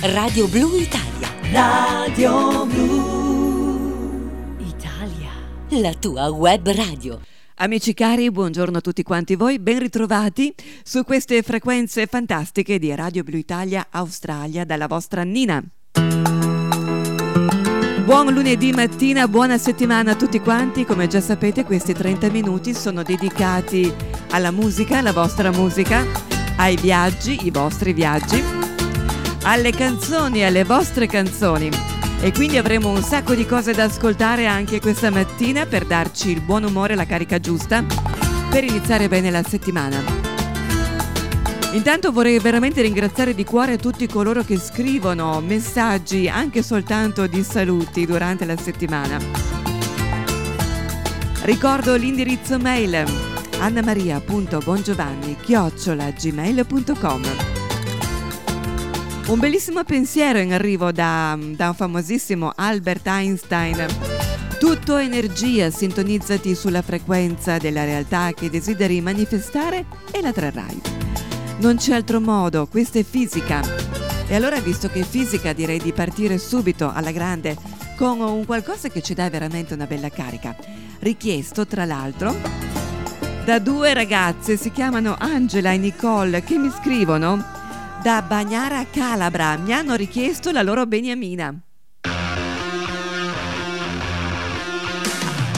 Radio Blu Italia. Radio Blu Italia. La tua web radio. Amici cari, buongiorno a tutti quanti voi, ben ritrovati su queste frequenze fantastiche di Radio Blu Italia Australia dalla vostra Nina. Buon lunedì mattina, buona settimana a tutti quanti. Come già sapete, questi 30 minuti sono dedicati alla musica, alla vostra musica, ai viaggi, i vostri viaggi, alle canzoni, alle vostre canzoni. E quindi avremo un sacco di cose da ascoltare anche questa mattina per darci il buon umore e la carica giusta per iniziare bene la settimana. Intanto vorrei veramente ringraziare di cuore tutti coloro che scrivono messaggi anche soltanto di saluti durante la settimana. Ricordo l'indirizzo mail annamaria.bongiovanni-gmail.com Un bellissimo pensiero in arrivo da, da un famosissimo Albert Einstein. Tutto energia, sintonizzati sulla frequenza della realtà che desideri manifestare e la trarrai. Non c'è altro modo, questa è fisica. E allora, visto che è fisica, direi di partire subito alla grande con un qualcosa che ci dà veramente una bella carica. Richiesto, tra l'altro, da due ragazze, si chiamano Angela e Nicole, che mi scrivono da Bagnara Calabra. Mi hanno richiesto la loro beniamina.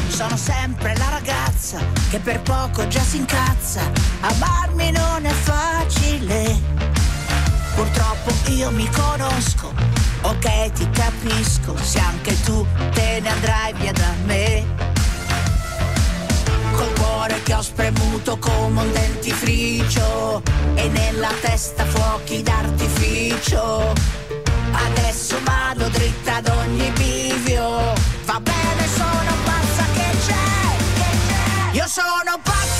Sono sempre la ragazza che per poco già si incazza. Amarmi non è facile. Purtroppo io mi conosco, ok ti capisco, se anche tu te ne andrai via da me. Cuore che ho spremuto come un dentifricio e nella testa fuochi d'artificio. Adesso vado dritta ad ogni bivio. Va bene, sono pazza che c'è. Io sono pazza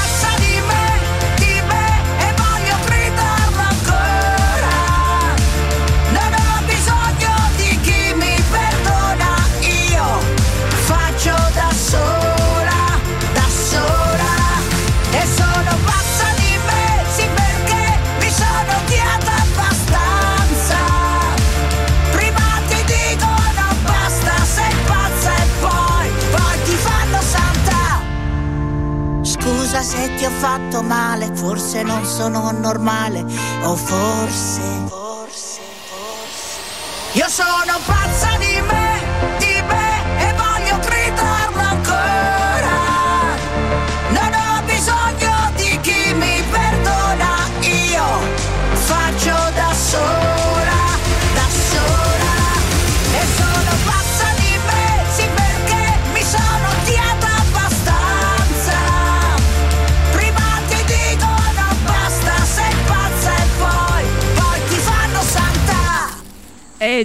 forse non sono normale, o forse, forse, forse. Io sono pazza di me,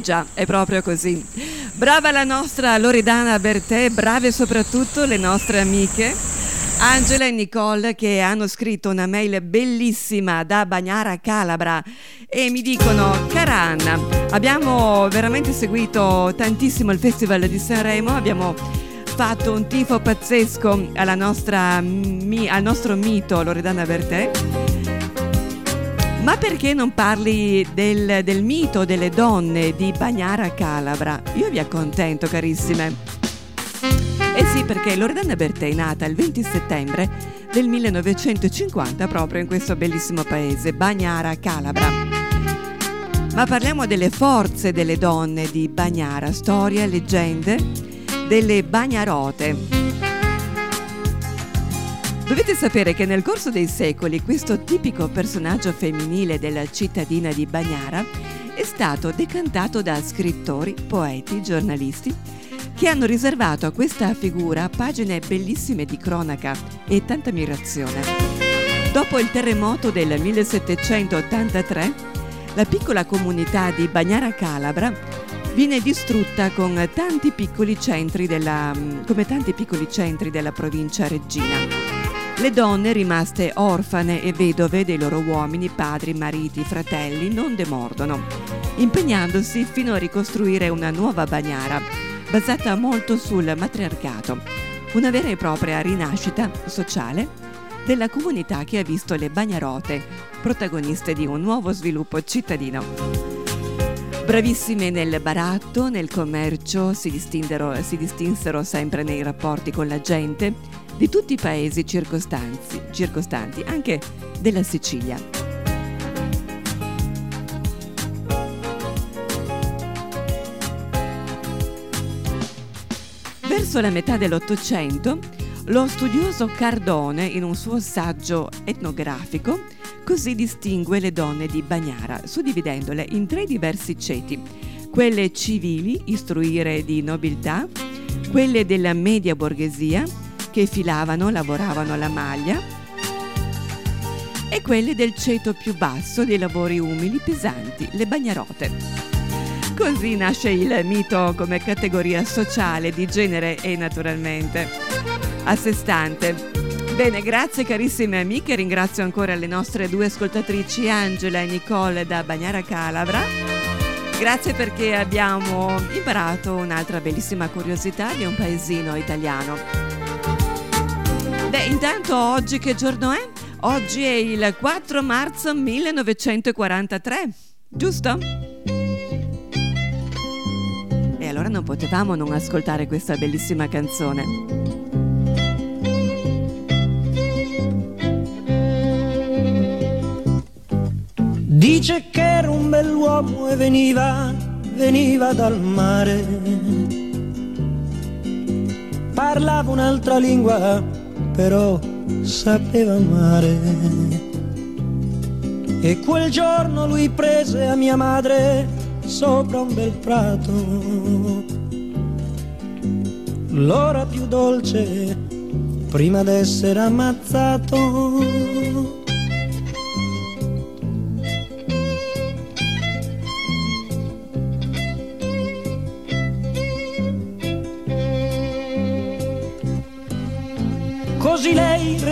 Già, è proprio così. Brava la nostra Loredana Bertè, brave soprattutto le nostre amiche Angela e Nicole che hanno scritto una mail bellissima da Bagnara Calabra e mi dicono cara Anna, abbiamo veramente seguito tantissimo il Festival di Sanremo, abbiamo fatto un tifo pazzesco nostra, al nostro mito Loredana Bertè Ma perché non parli del, del mito delle donne di Bagnara Calabra? Io vi accontento, carissime. Eh sì, perché Loredana Bertè è nata il 20 settembre del 1950 proprio in questo bellissimo paese, Bagnara, Calabra. Ma parliamo delle forze delle donne di Bagnara, storia, leggende delle Bagnarote. Dovete sapere che nel corso dei secoli questo tipico personaggio femminile della cittadina di Bagnara è stato decantato da scrittori, poeti, giornalisti che hanno riservato a questa figura pagine bellissime di cronaca e tanta ammirazione. Dopo il terremoto del 1783, la piccola comunità di Bagnara Calabra viene distrutta tanti della, come tanti piccoli centri della provincia reggina. Le donne rimaste orfane e vedove dei loro uomini, padri, mariti, fratelli non demordono, impegnandosi fino a ricostruire una nuova Bagnara basata molto sul matriarcato, una vera e propria rinascita sociale della comunità che ha visto le bagnarote protagoniste di un nuovo sviluppo cittadino. Bravissime nel baratto, nel commercio, si, si distinsero sempre nei rapporti con la gente di tutti i paesi circostanti, anche della Sicilia. Verso la metà dell'Ottocento, lo studioso Cardone, in un suo saggio etnografico, così distingue le donne di Bagnara, suddividendole in tre diversi ceti, quelle civili, istruire di nobiltà, quelle della media borghesia, che filavano, lavoravano la maglia, e quelle del ceto più basso dei lavori umili, pesanti, le bagnarote. Così nasce il mito come categoria sociale di genere e naturalmente a sé stante. Bene, grazie carissime amiche, ringrazio ancora le nostre due ascoltatrici Angela e Nicole da Bagnara Calabra. Grazie perché abbiamo imparato un'altra bellissima curiosità di un paesino italiano. Beh, intanto oggi che giorno è? Oggi è il 4 marzo 1943, giusto? allora non potevamo non ascoltare questa bellissima canzone. Dice che era un bell'uomo e veniva, veniva dal mare. Parlava un'altra lingua, però sapeva amare. E quel giorno lui prese a mia madre sopra un bel prato. L'ora più dolce prima d'essere ammazzato.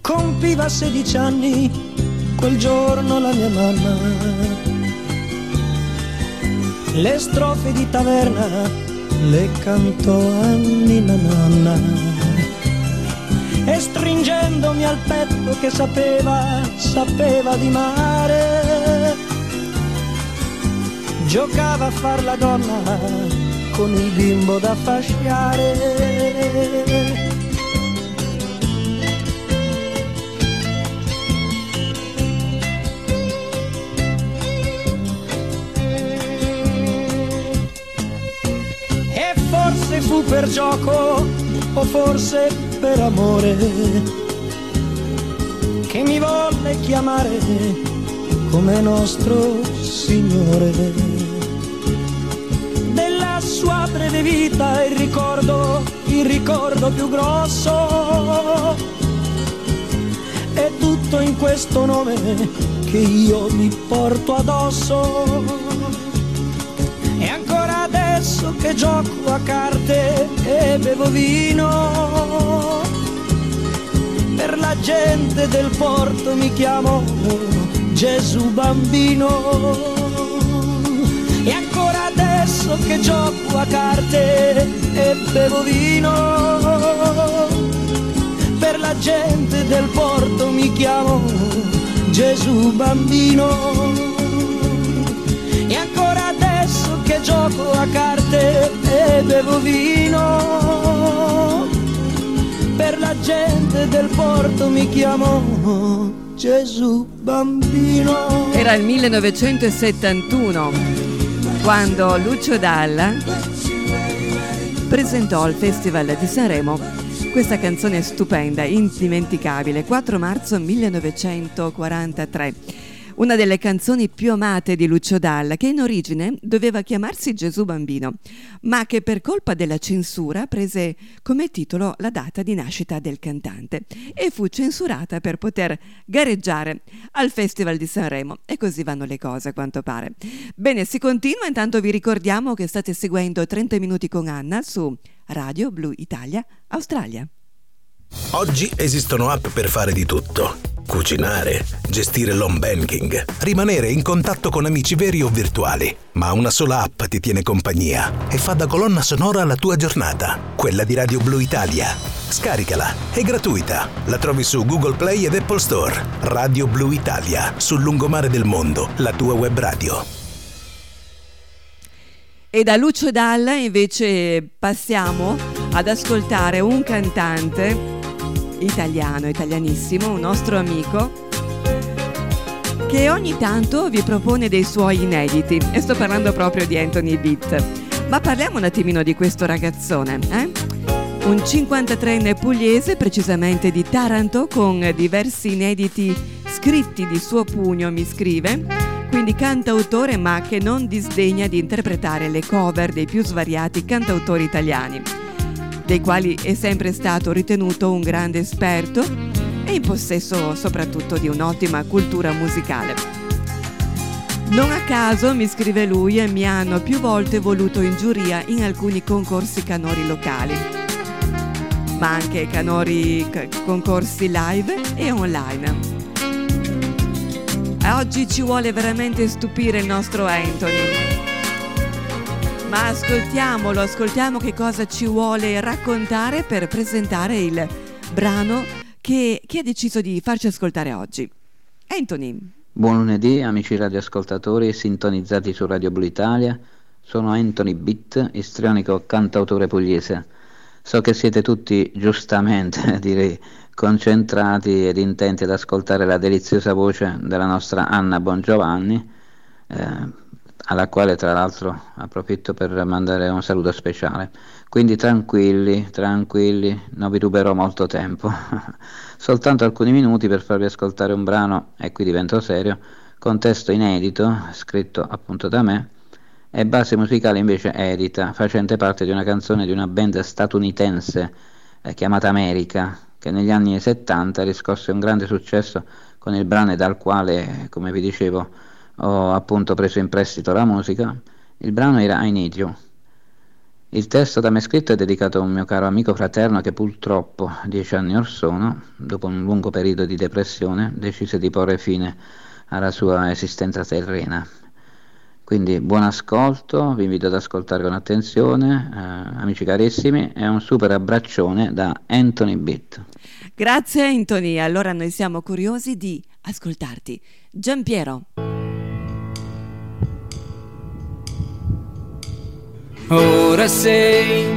Compiva 16 anni quel giorno la mia mamma. Le strofe di taverna le cantò a Nina Nanna. E stringendomi al petto che sapeva, sapeva di mare, giocava a far la donna con il bimbo da fasciare fu per gioco o forse per amore che mi volle chiamare come nostro Signore. Sua breve vita il ricordo, il ricordo più grosso è tutto in questo nome che io mi porto addosso. E ancora adesso che gioco a carte e bevo vino, per la gente del porto mi chiamo Gesù bambino. E ancora adesso che gioco a carte e bevo vino, per la gente del porto mi chiamo Gesù bambino. E ancora adesso che gioco a carte e bevo vino, per la gente del porto mi chiamo Gesù bambino. Era il 1971 quando Lucio Dalla presentò al Festival di Sanremo questa canzone stupenda, indimenticabile, 4 marzo 1943 una delle canzoni più amate di Lucio Dalla, che in origine doveva chiamarsi Gesù Bambino, ma che per colpa della censura prese come titolo la data di nascita del cantante e fu censurata per poter gareggiare al Festival di Sanremo. E così vanno le cose a quanto pare. Bene, si continua, intanto vi ricordiamo che state seguendo 30 minuti con Anna su Radio Blu Italia, Australia. Oggi esistono app per fare di tutto cucinare, gestire l'home banking, rimanere in contatto con amici veri o virtuali. Ma una sola app ti tiene compagnia e fa da colonna sonora alla tua giornata, quella di Radio Blu Italia. Scaricala, è gratuita. La trovi su Google Play ed Apple Store. Radio Blu Italia, sul lungomare del mondo, la tua web radio. E da Lucio Dalla invece passiamo ad ascoltare un cantante italiano, italianissimo, un nostro amico, che ogni tanto vi propone dei suoi inediti. E sto parlando proprio di Anthony Beat. Ma parliamo un attimino di questo ragazzone, eh? Un 53enne pugliese, precisamente di Taranto, con diversi inediti scritti di suo pugno, mi scrive, quindi cantautore ma che non disdegna di interpretare le cover dei più svariati cantautori italiani dei quali è sempre stato ritenuto un grande esperto e in possesso soprattutto di un'ottima cultura musicale. Non a caso, mi scrive lui, mi hanno più volte voluto in giuria in alcuni concorsi canori locali, ma anche canori, concorsi live e online. Oggi ci vuole veramente stupire il nostro Anthony. Ma ascoltiamolo, ascoltiamo che cosa ci vuole raccontare per presentare il brano che, che ha deciso di farci ascoltare oggi. Anthony. Buon lunedì amici radioascoltatori sintonizzati su Radio Blu Italia. Sono Anthony Bitt, istrionico cantautore pugliese. So che siete tutti giustamente, direi, concentrati ed intenti ad ascoltare la deliziosa voce della nostra Anna Bongiovanni. Eh, alla quale tra l'altro approfitto per mandare un saluto speciale. Quindi tranquilli, tranquilli, non vi ruberò molto tempo, soltanto alcuni minuti per farvi ascoltare un brano, e qui divento serio, con testo inedito, scritto appunto da me, e base musicale invece edita, facente parte di una canzone di una band statunitense eh, chiamata America, che negli anni 70 riscosse un grande successo con il brano dal quale, come vi dicevo, ho appunto preso in prestito la musica, il brano era I Need You. Il testo da me scritto è dedicato a un mio caro amico fraterno che purtroppo, dieci anni or sono, dopo un lungo periodo di depressione, decise di porre fine alla sua esistenza terrena. Quindi buon ascolto, vi invito ad ascoltare con attenzione, eh, amici carissimi, e un super abbraccione da Anthony Bitt. Grazie Anthony, allora noi siamo curiosi di ascoltarti. Giampiero. Ora sei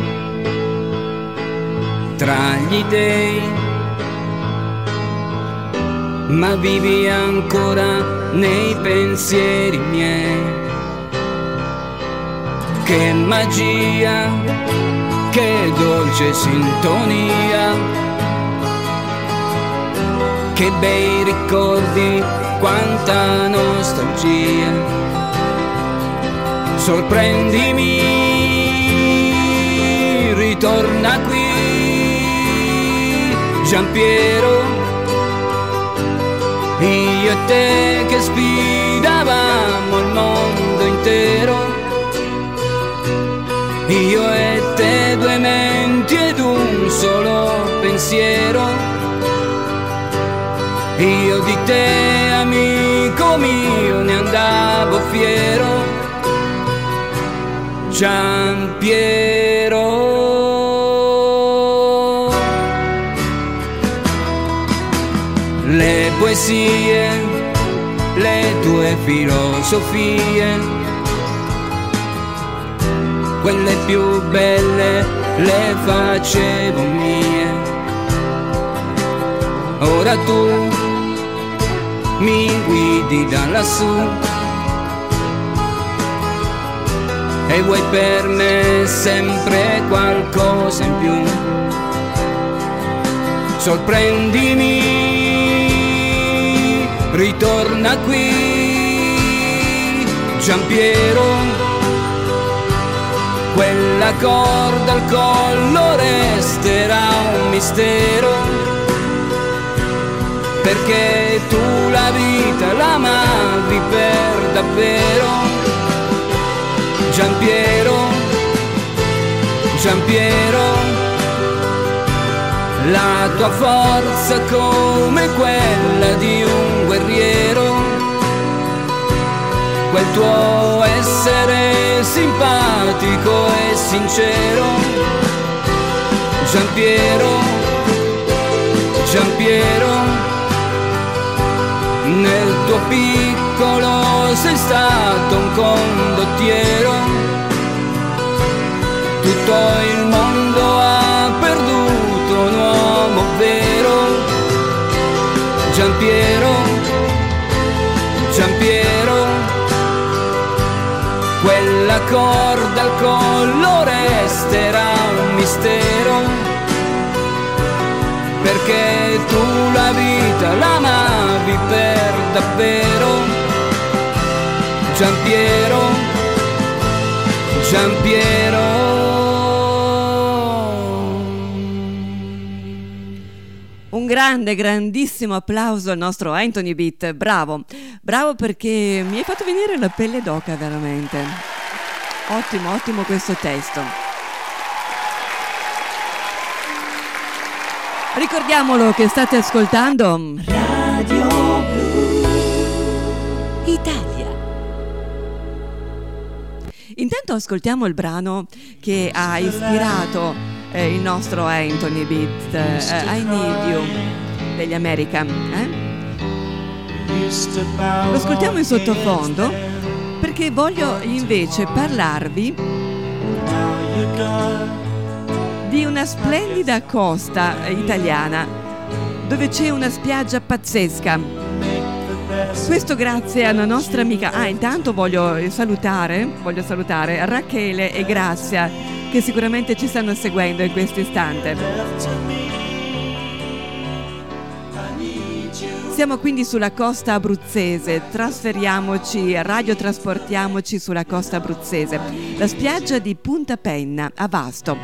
tra gli dei, ma vivi ancora nei pensieri miei. Che magia, che dolce sintonia, che bei ricordi, quanta nostalgia sorprendimi, Giampiero, te che sfidavamo il mondo intero. Io e te due menti ed un solo pensiero. Io di te amico mio ne andavo fiero. Giampiero. Poesie, le tue filosofie, quelle più belle le facevo mie. Ora tu mi guidi da lassù e vuoi per me sempre qualcosa in più. Sorprendimi, qui, Giampiero, quella corda al collo resterà un mistero, perché tu la vita l'amavi per davvero. Giampiero, Giampiero, la tua forza come quella di un guerriero, quel tuo essere simpatico e sincero. Giampiero, Giampiero, nel tuo piccolo sei stato un condottiero, tutto il mondo ha perduto un uomo vero, Giampiero, Giampiero, quella corda al collo resterà un mistero perché tu la vita l'amavi per davvero. Giampiero, Giampiero. Un grande, grandissimo applauso al nostro Anthony Beat, bravo, bravo perché mi hai fatto venire la pelle d'oca veramente. Ottimo, ottimo questo testo. Ricordiamolo che state ascoltando Radio Blu Italia. Intanto ascoltiamo il brano che ha ispirato eh, il nostro Anthony Beat, eh, I Need You degli American. eh? Lo ascoltiamo in sottofondo perché voglio invece parlarvi di una splendida costa italiana dove c'è una spiaggia pazzesca. Questo grazie a una nostra amica. Ah, intanto voglio salutare, voglio salutare Rachele e Grazia che sicuramente ci stanno seguendo in questo istante. Siamo quindi sulla costa abruzzese, trasferiamoci, radiotrasportiamoci sulla costa abruzzese, la spiaggia di Punta Penna a Vasto.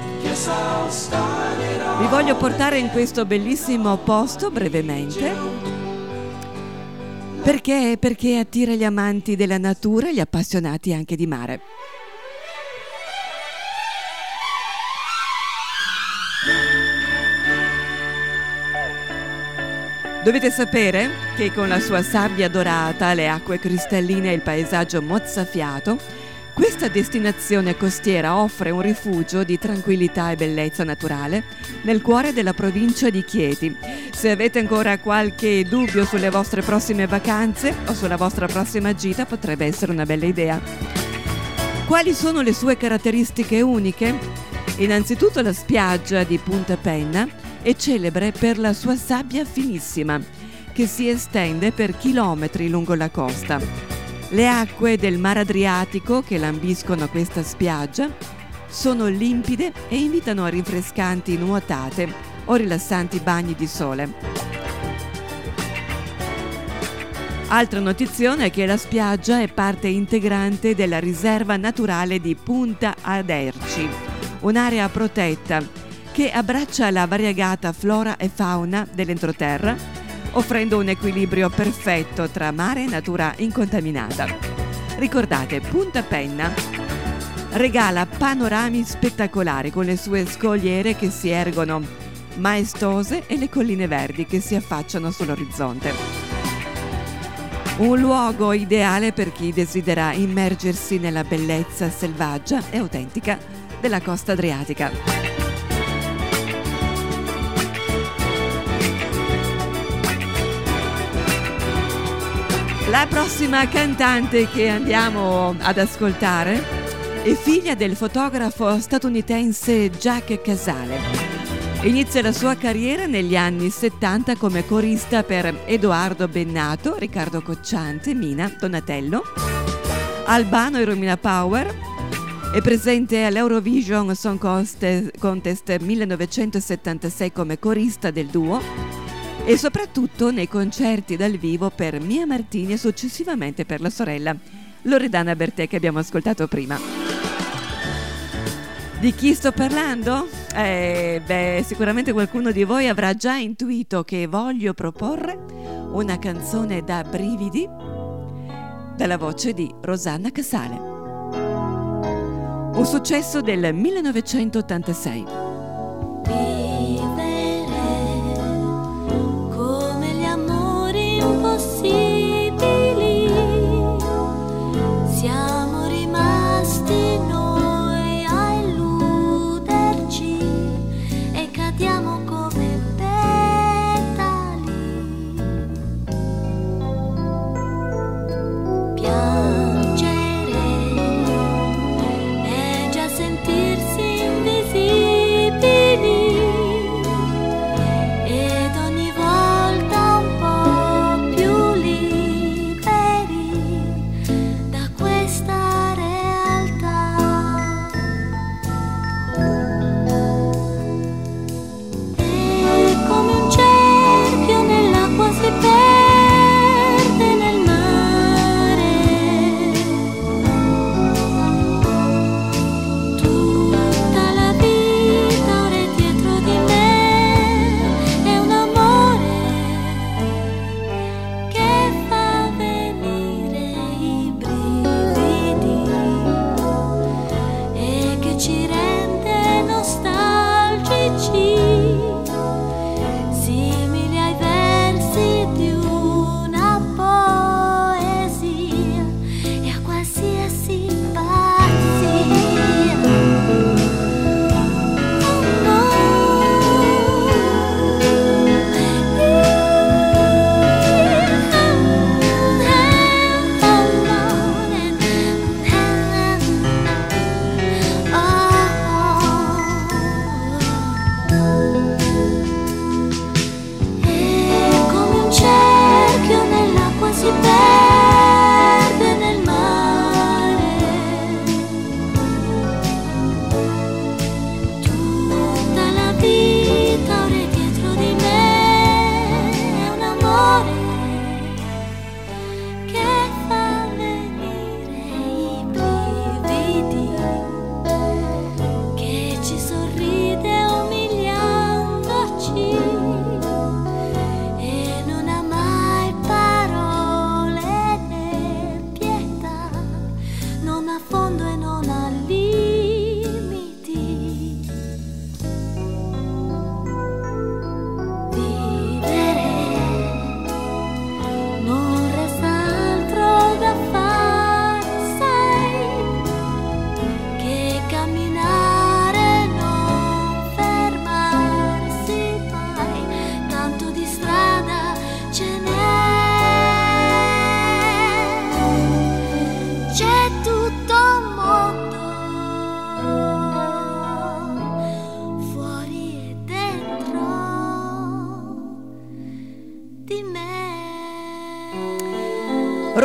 Vi voglio portare in questo bellissimo posto brevemente. Perché? Perché attira gli amanti della natura e gli appassionati anche di mare. Dovete sapere che con la sua sabbia dorata, le acque cristalline e il paesaggio mozzafiato, questa destinazione costiera offre un rifugio di tranquillità e bellezza naturale nel cuore della provincia di Chieti. Se avete ancora qualche dubbio sulle vostre prossime vacanze o sulla vostra prossima gita, potrebbe essere una bella idea. Quali sono le sue caratteristiche uniche? Innanzitutto la spiaggia di Punta Penna è celebre per la sua sabbia finissima, che si estende per chilometri lungo la costa. Le acque del Mar Adriatico che lambiscono questa spiaggia sono limpide e invitano a rinfrescanti nuotate o rilassanti bagni di sole. Altra notizione è che la spiaggia è parte integrante della riserva naturale di Punta Aderci, un'area protetta che abbraccia la variegata flora e fauna dell'entroterra, offrendo un equilibrio perfetto tra mare e natura incontaminata. Ricordate, Punta Penna regala panorami spettacolari con le sue scogliere che si ergono maestose e le colline verdi che si affacciano sull'orizzonte. Un luogo ideale per chi desidera immergersi nella bellezza selvaggia e autentica della costa adriatica. La prossima cantante che andiamo ad ascoltare è figlia del fotografo statunitense Jack Casale. Inizia la sua carriera negli anni 70 come corista per Edoardo Bennato, Riccardo Cocciante, Mina, Donatello, Albano e Romina Power. È presente all'Eurovision Song Contest 1976 come corista del duo e soprattutto nei concerti dal vivo per Mia Martini e successivamente per la sorella Loredana Bertè che abbiamo ascoltato prima. Di chi sto parlando? Eh, beh, sicuramente qualcuno di voi avrà già intuito che voglio proporre una canzone da brividi dalla voce di Rosanna Casale. Un successo del 1986.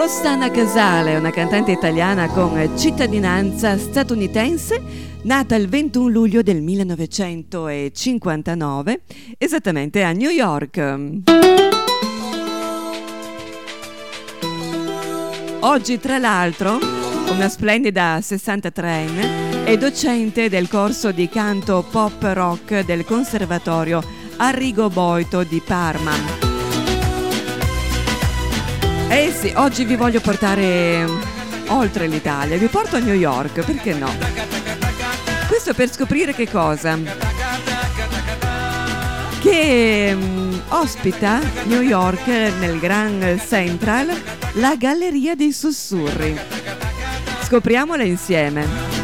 Rossana Casale, una cantante italiana con cittadinanza statunitense, nata il 21 luglio del 1959, esattamente a New York. Oggi, tra l'altro, una splendida 63enne è docente del corso di canto pop rock del Conservatorio Arrigo Boito di Parma Eh sì, oggi vi voglio portare oltre l'Italia, vi porto a New York, perché no? Questo per scoprire che cosa? Che um, ospita New York nel Grand Central la Galleria dei Sussurri. Scopriamola insieme.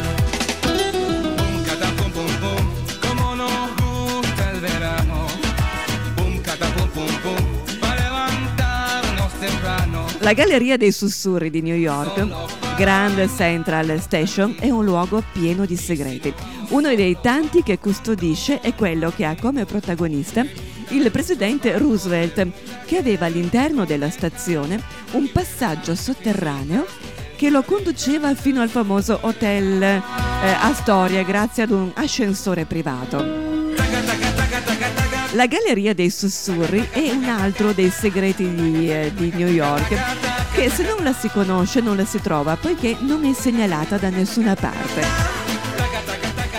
La Galleria dei Sussurri di New York, Grand Central Station, è un luogo pieno di segreti. Uno dei tanti che custodisce è quello che ha come protagonista il presidente Roosevelt, che aveva all'interno della stazione un passaggio sotterraneo che lo conduceva fino al famoso hotel eh, Astoria grazie ad un ascensore privato. La Galleria dei Sussurri è un altro dei segreti di, eh, di, New York, che se non la si conosce non la si trova, poiché non è segnalata da nessuna parte.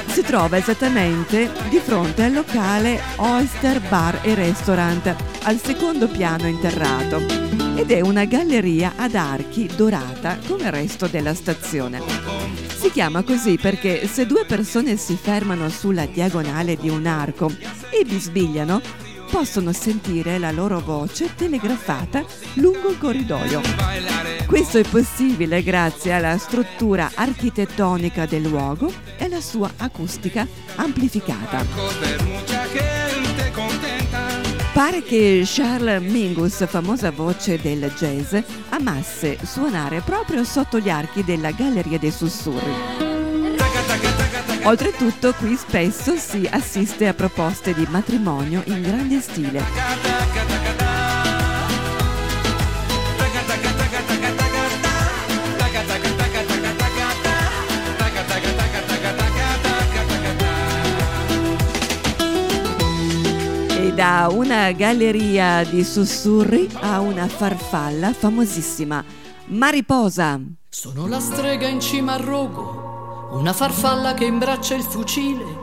Si trova esattamente di fronte al locale Oyster Bar e Restaurant, al secondo piano interrato, ed è una galleria ad archi dorata come il resto della stazione. Si chiama così perché se due persone si fermano sulla diagonale di un arco e bisbigliano, possono sentire la loro voce telegrafata lungo il corridoio. Questo è possibile grazie alla struttura architettonica del luogo e alla sua acustica amplificata. Pare che Charles Mingus, famosa voce del jazz, amasse suonare proprio sotto gli archi della Galleria dei Sussurri. Oltretutto qui spesso si assiste a proposte di matrimonio in grande stile. Da una galleria di sussurri a una farfalla famosissima, Mariposa. Sono la strega in cima al rogo una farfalla che imbraccia il fucile,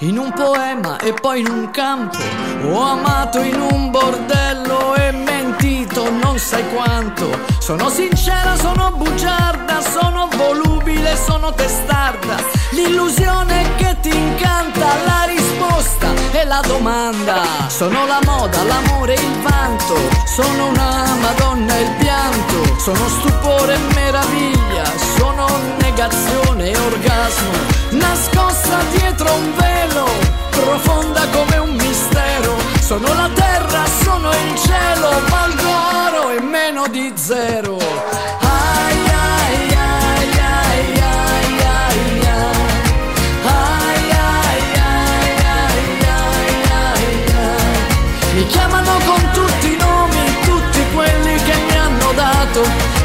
in un poema e poi in un campo. Ho amato in un bordello e mentito non sai quanto. Sono sincera, sono bugiarda, sono volubile, sono testarda. L'illusione che ti incanta, la risposta e la domanda. Sono la moda, l'amore, il vanto. Sono una madonna e il pianto. Sono stupore e meraviglia. Sono negazione e orgasmo. Nascosta dietro un velo profonda come un mistero. Sono la terra, sono il cielo, valgo oro e meno di zero.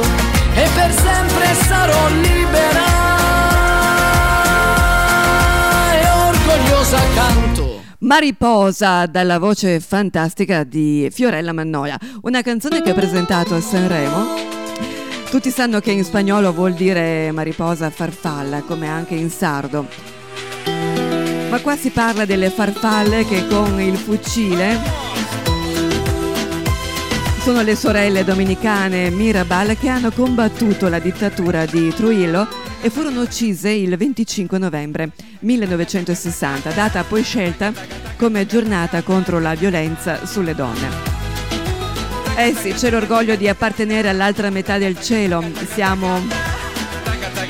E per sempre sarò libera e orgogliosa canto. Mariposa dalla voce fantastica di Fiorella Mannoia, una canzone che ha presentato a Sanremo. Tutti sanno che in spagnolo vuol dire mariposa farfalla, come anche in sardo. Ma qua si parla delle farfalle che con il fucile sono le sorelle dominicane Mirabal che hanno combattuto la dittatura di Trujillo e furono uccise il 25 novembre 1960, data poi scelta come giornata contro la violenza sulle donne. Eh sì, c'è l'orgoglio di appartenere all'altra metà del cielo. Siamo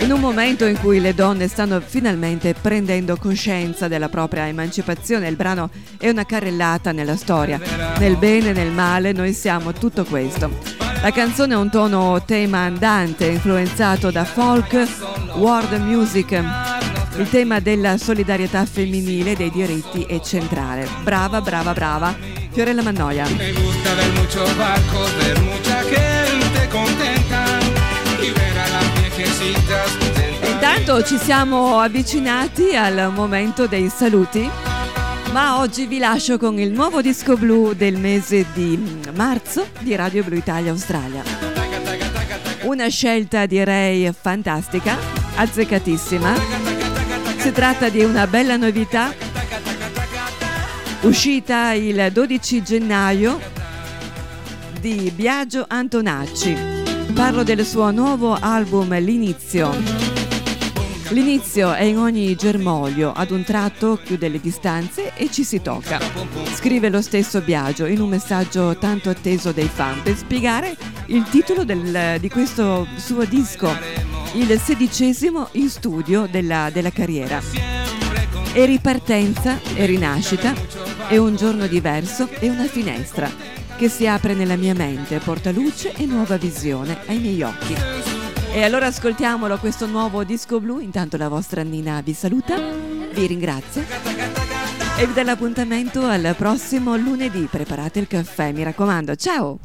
in un momento in cui le donne stanno finalmente prendendo coscienza della propria emancipazione, il brano è una carrellata nella storia. Nel bene e nel male noi siamo tutto questo. La canzone ha un tono tema andante, influenzato da folk, world music. Il tema della solidarietà femminile e dei diritti è centrale. Brava, brava, brava. Fiorella Mannoia. Me gusta ver muchos barcos, ver mucha gente contenta Intanto ci siamo avvicinati al momento dei saluti, ma oggi vi lascio con il nuovo disco blu del mese di marzo di Radio Blu Italia Australia. Una scelta direi fantastica, azzeccatissima. Si tratta di una bella novità uscita il 12 gennaio di Biagio Antonacci. Parlo del suo nuovo album L'inizio. L'inizio è in ogni germoglio, ad un tratto chiude le distanze e ci si tocca. Scrive lo stesso Biagio in un messaggio tanto atteso dai fan per spiegare il titolo del- di questo suo disco, il sedicesimo in studio della, della carriera. E ripartenza e rinascita, è un giorno diverso e una finestra che si apre nella mia mente, porta luce e nuova visione ai miei occhi. E allora ascoltiamolo questo nuovo disco blu, intanto la vostra Nina vi saluta, vi ringrazia e vi dà l'appuntamento al prossimo lunedì. Preparate il caffè, mi raccomando, ciao!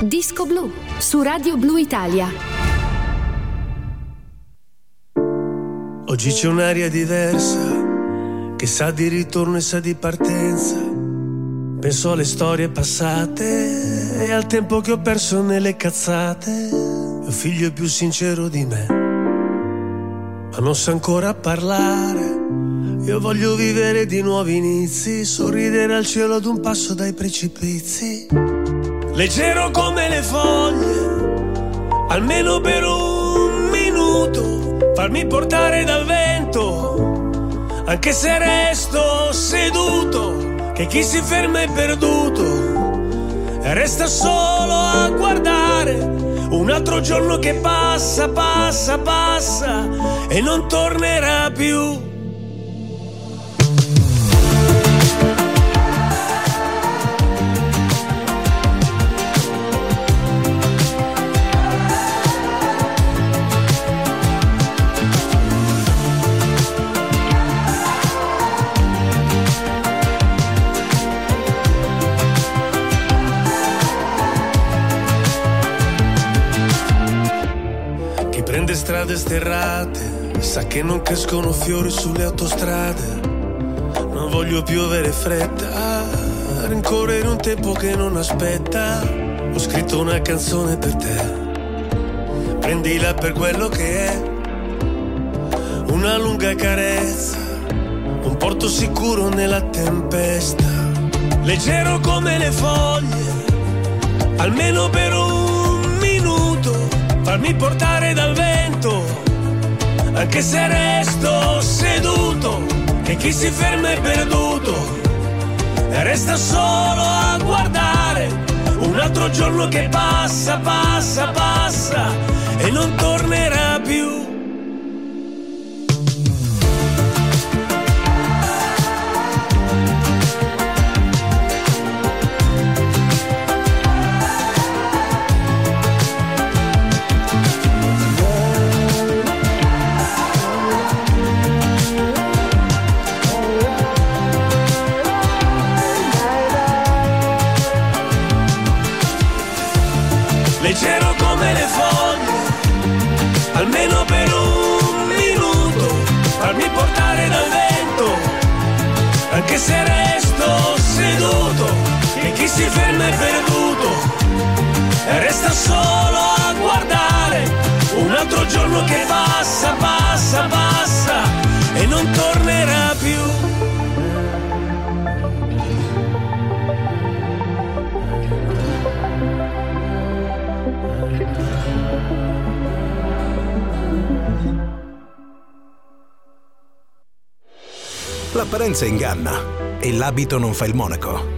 Disco blu su Radio Blu Italia. Oggi c'è un'aria diversa che sa di ritorno e sa di partenza. Penso alle storie passate e al tempo che ho perso nelle cazzate. Mio figlio è più sincero di me, ma non sa ancora parlare. Io voglio vivere di nuovi inizi, sorridere al cielo ad un passo dai precipizi. Leggero come le foglie, almeno per un minuto, farmi portare dal vento, anche se resto seduto, che chi si ferma è perduto, resta solo a guardare un altro giorno che passa, passa, passa e non tornerà più. Strade sterrate sa che non crescono fiori sulle autostrade. Non voglio più avere fretta, rincorrere un tempo che non aspetta. Ho scritto una canzone per te, prendila per quello che è. Una lunga carezza, un porto sicuro nella tempesta. Leggero come le foglie, almeno per un farmi portare dal vento, anche se resto seduto, che chi si ferma è perduto, e resta solo a guardare un altro giorno che passa, passa, passa e non tornerà più. Ferma e perduto e resta solo a guardare un altro giorno che passa, passa, passa e non tornerà più. L'apparenza inganna e l'abito non fa il monaco.